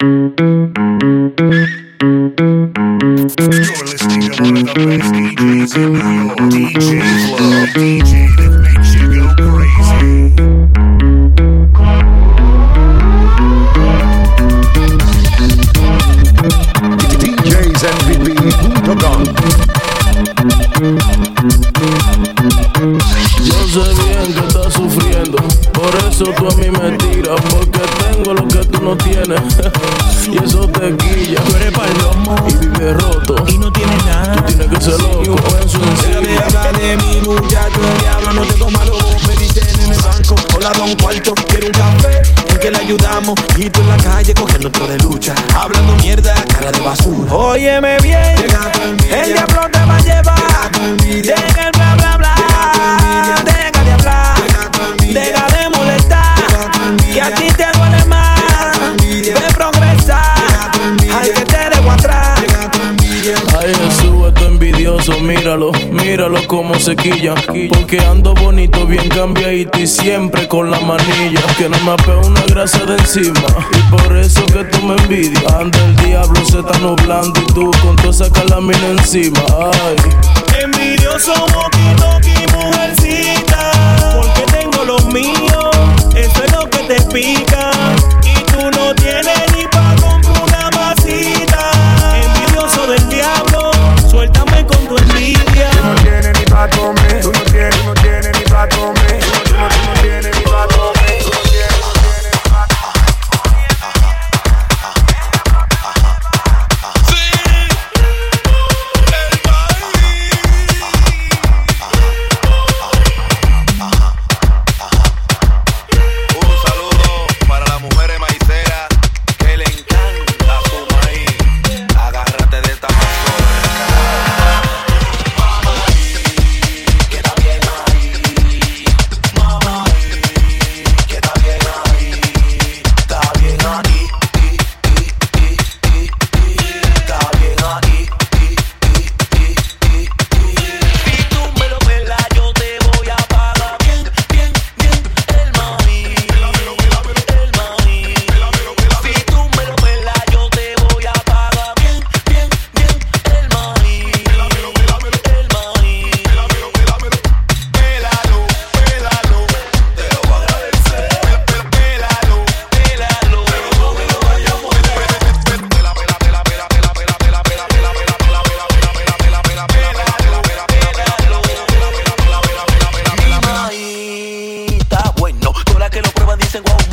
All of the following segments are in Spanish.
You're listening to one of the best DJs in New York, DJ Flow, DJ that makes you go crazy. DJs MVP, Putagon. Yo sé bien que estás sufriendo, por eso tú a mí me tiras, porque tengo lo que tú no tienes. y eso te quilla. Tú eres palomo y vives roto y no tienes nada. Tú tienes que ser loco. Déjame hablar de mi muchacho, diablo, no tengo malo. Me dicen en el banco, hola don cuarto, quiero un café, porque le ayudamos. Y tú en la calle cogiendo todo de lucha, hablando mierda, cara de basura. Óyeme bien, el diablo te va a llevar. a ti te duele más. Progresar, hay que te dejo atrás. Ay Jesús, esto envidioso, míralo, míralo como se quilla. Porque ando bonito, bien cambiadito y siempre con la manilla. Que no me apeo una grasa de encima y por eso que tú me envidias. Anda el diablo, se está nublando y tú con toda esa calamina encima. Ay. Envidioso, boquito, que mujercita. Este tengo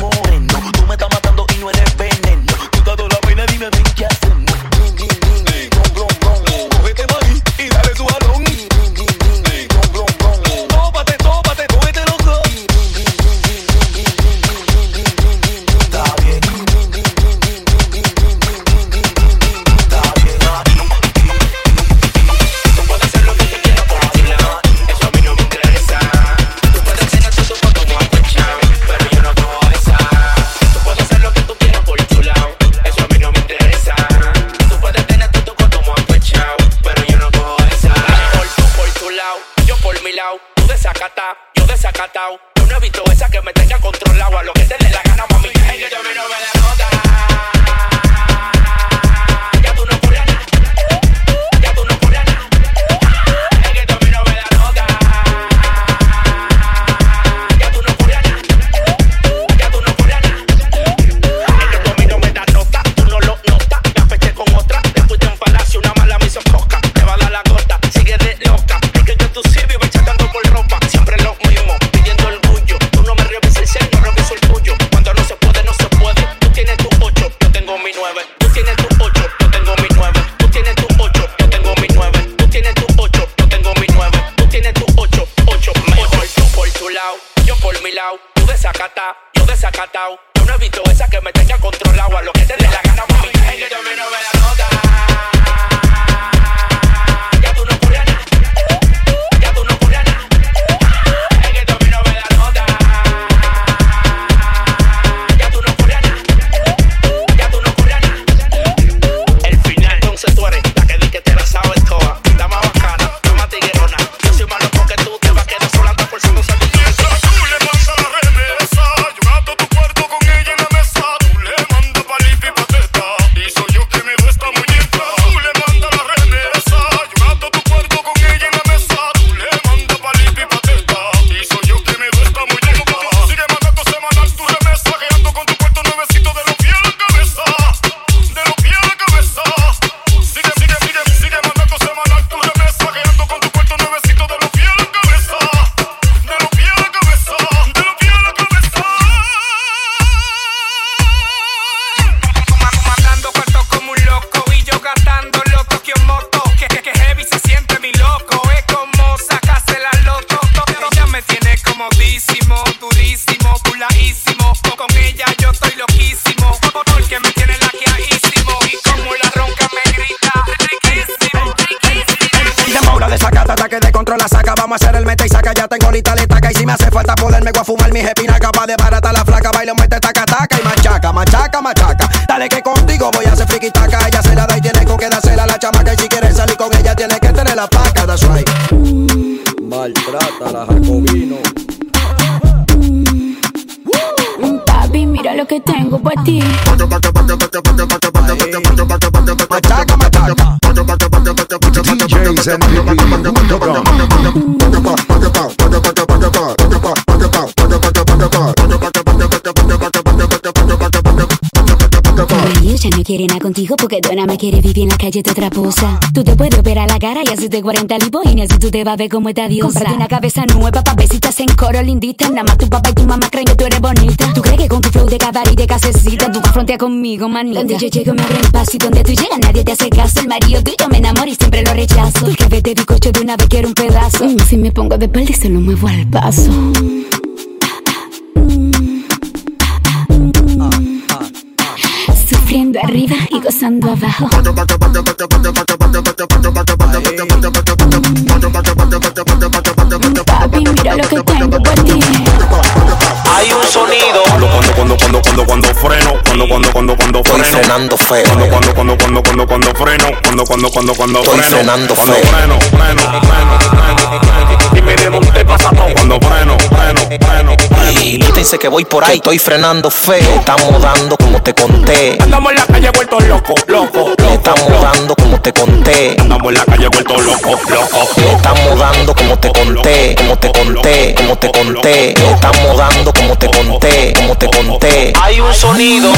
yo desacatao. Yo no he visto esa que me tenga ahorita le taca. Y si me hace falta poderme voy a fumar mi jepina. Capaz de barata la flaca, bailo, mete taca, taca. Y machaca, machaca, machaca. Dale que contigo voy a hacer friki taca. Ella se la da y tiene con que dársela a la chamaca. Y si quieres salir con ella, tiene que tener la paca. That's right. Maltrata la Jacobino. Papi, mira lo que tengo para ti. Machaca, machaca. Y no quiere nada contigo porque Dona me quiere vivir en la calle de otra posa. Tú te puedes operar la cara y hacerte 40 lipoínas y tú te vas a ver como esta diosa. Una cabeza nueva pa' ver si te hacen coro lindita. Nada más tu papá y tu mamá creen que tú eres bonita. ¿Tú crees que con tu flow de cabaret y de casecita tú confronteas conmigo, manita? Donde yo llego me abren paso y donde tú llegas nadie te hace caso. El marido tuyo me enamora y siempre lo rechazo. Porque vete bizcocho de una vez quiero un pedazo. Mm, si me pongo de espalda y se lo muevo al paso. Sufriendo arriba y gozando abajo. Papi, mira lo que tengo por ti. Hay un sonido. Cuando, cuando, cuando, cuando, cuando, cuando freno, cuando, cuando, cuando, cuando Estoy freno. frenando feo. Cuando, cuando, cuando, cuando, cuando, cuando freno, cuando, cuando, cuando, cuando Estoy freno. frenando cuando feo. freno, freno, freno, freno, freno. Dime de dónde pasa todo. Cuando freno, freno, freno, Y quítense que voy por ahí, estoy frenando feo. Estamos dando como te conté. Andamos en la calle vuelto loco, loco, loco. Estamos dando como te conté. Andamos en la calle vuelto loco, loco. Estamos dando como te conté, como te conté, como te conté. Estamos dando como te conté, como te conté. Hay un sonido.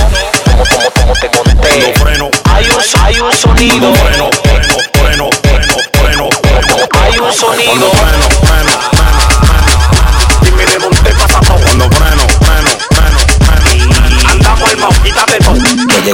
Como, como, como te conté. freno, Hay un, hay un sonido. cuando freno, freno, freno, freno, freno, freno. Hay un sonido.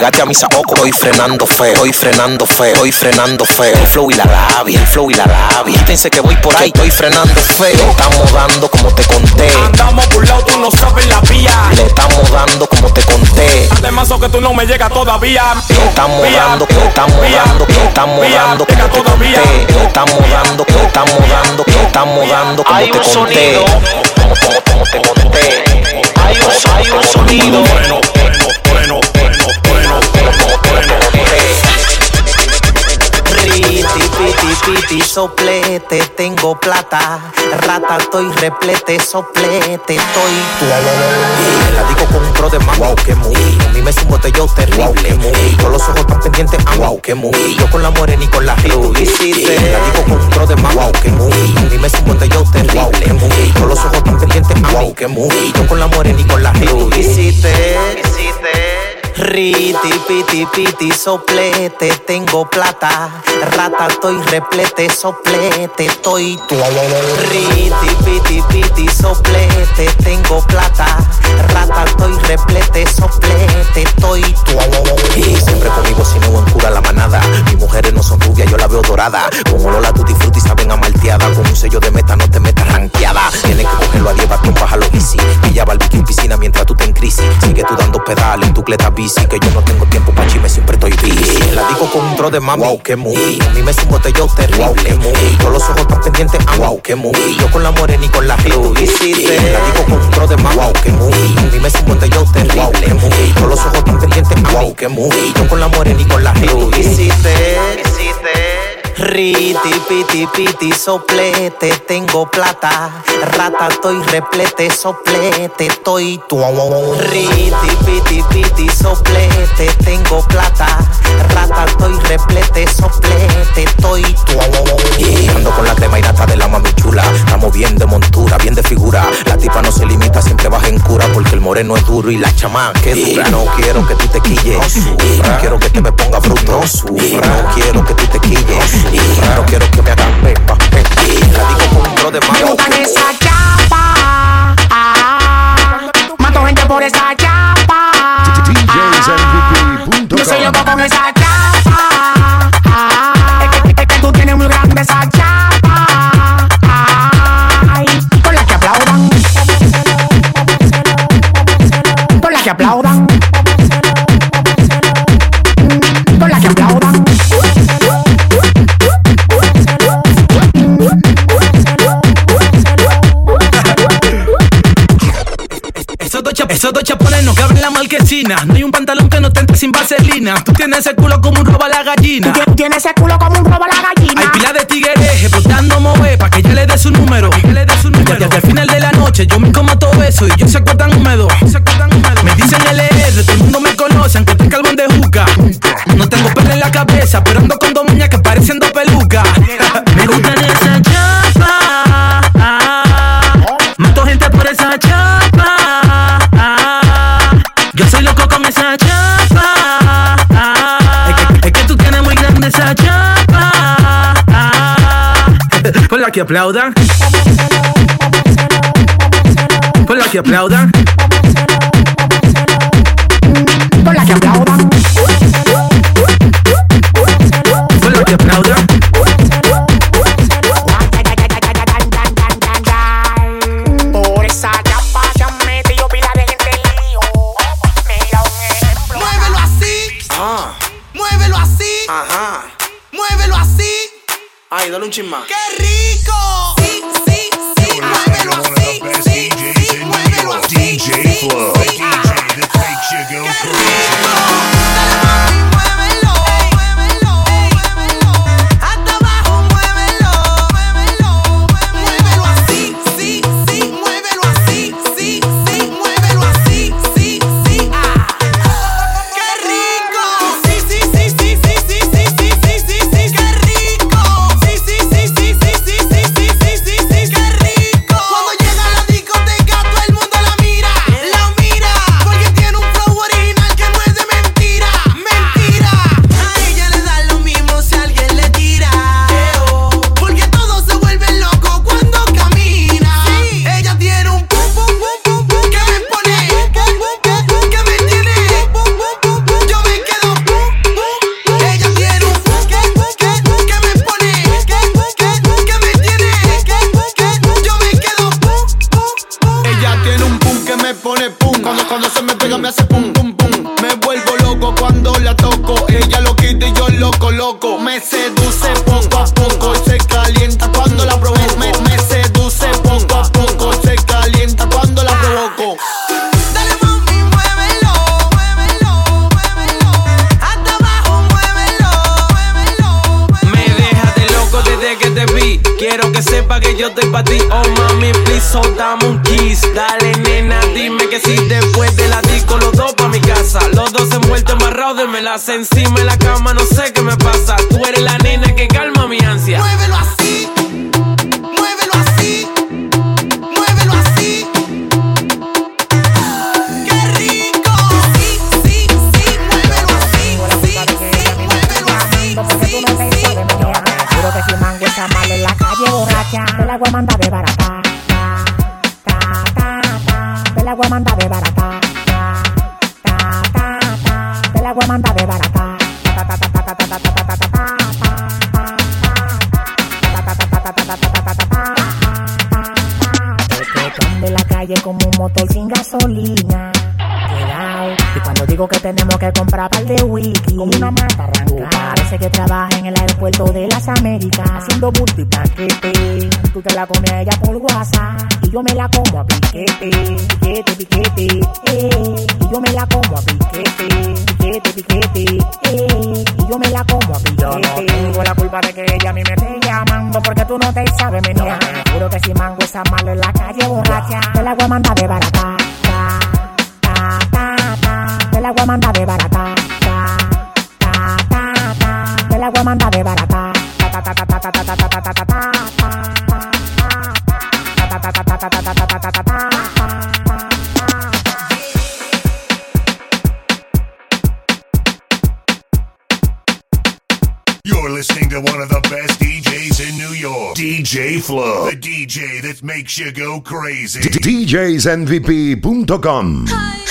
Llegaste a mi saoco, estoy frenando feo, estoy frenando feo, estoy frenando feo. El flow y la labia, el flow y la labia. Quítense que voy por ahí, estoy frenando feo. Estamos dando como te conté. Andamos por lado, tú no sabes la vía. Le estamos dando como te conté. Además, que tú no me llegas todavía. Estamos dando, estamos dando, estamos dando como te conté. Estamos dando, estamos dando, estamos dando como te conté. Como, como, como te conté. Hay un, hay un sonido. Piti, piti, soplete, tengo plata. Rata, estoy replete, soplete, estoy. Y la digo con un pro de más, wow, que muy. A mí me es un botellón terrible, muy. Con los ojos tan pendientes, ah, wow, que muy. Yo con la morena y con la Rio. Y la digo con un pro de más, wow, que muy. A mí me es un botellón terrible, muy. Con los ojos tan pendientes, ah, wow, que muy. Yo con la morena y con la Rio. Y Riti, piti, piti, soplete, tengo plata. Rata, estoy replete, soplete, estoy tu. Riti, piti, piti, soplete, tengo plata. Rata, estoy replete, bici. Que yo no tengo tiempo pa' chisme, siempre estoy busy. La digo con un tro de mami. Wow, que muy. A mí me un botellón terrible. muy. Con los ojos tan pendientes, ah, wow, que muy. Yo con la morena y con la Rio. La digo con un tro de mami. Wow, que muy. A mí me un botellón terrible. muy. Con los ojos tan pendientes, ah, wow, que muy. Yo con la morena y con la Rio. Riti, piti, piti, soplete, tengo plata. Rata, estoy replete, soplete, estoy tu. Riti, piti, piti, soplete, tengo plata. Rata, estoy replete, soplete, estoy tu. Y ando con la crema y de la mami chula. Estamos bien de montura, bien de figura. La tipa no se limita, siempre baja en moreno es duro y la chamán que dura. No quiero que tú te quilles. No quiero que te me ponga bruto. Y no quiero que tú te quilles. No quiero que me hagan pepa, la digo con un pro de Me esa chapa. Mato gente por esa chapa. que aplaudan. Con la que aplaudan. Esos dos, chapones no caben en la marquesina. No hay un pantalón que no te entre sin vaselina. Tú tienes ese culo como un roba la gallina. Tú tienes ese culo como un roba la gallina. Hay pila de tigres explotando move pa' que ya le dé su número. Que ya le final de la noche yo me como todo eso y yo se acuerdan húmedo. Se dicen LR, todo el mundo me conoce, aunque estoy calvón de juca. No tengo pelo en la cabeza, pero ando con dos que parecen dos me gustan esa chapa. Mato gente por esa chapa. Yo soy loco con esa chapa. Es que, es que tú tienes muy grande esa chapa. Por la que aplaudan. Por la que aplaudan. Que te vi. Quiero que sepa que yo estoy pa' ti. Oh mami, please, so dame un kiss. Dale, nena, dime que si después de la disco los dos pa' mi casa. Los dos envueltos amarrados de melaza encima en la cama, no sé qué me pasa. Tú eres la nena que calma mi ansia. Muévelo así, en la calle borracha, te la voy a mandar de barata. Ta, ta, ta, ta. Te la voy a mandar de barata. Ta, ta, ta, ta. Te la voy a mandar de barata. Ta, la calle como un motor sin gasolina. Y cuando digo que tenemos que comprar par de como una mata arranca. Parece que trabaja en el aeropuerto de las Américas, haciendo bulto y paquete. Tú te la comes a ella por WhatsApp, y yo me la como a piquete. Piquete, piquete, eh. Y yo me la como a piquete. Piquete, piquete, eh. Y yo me la como a piquete. Yo no tengo la culpa de que ella a mí me esté llamando, porque tú no te sabes, mi niña. Juro que si mango esa malo en la calle borracha, te la voy a mandar de barata. Ta, ta, ta, ta. Te la voy a mandar de barata. manda de barata. You're listening to one of the best DJs in New York, DJ Flow, the DJ that makes you go crazy. DJsNVP.com. Hi.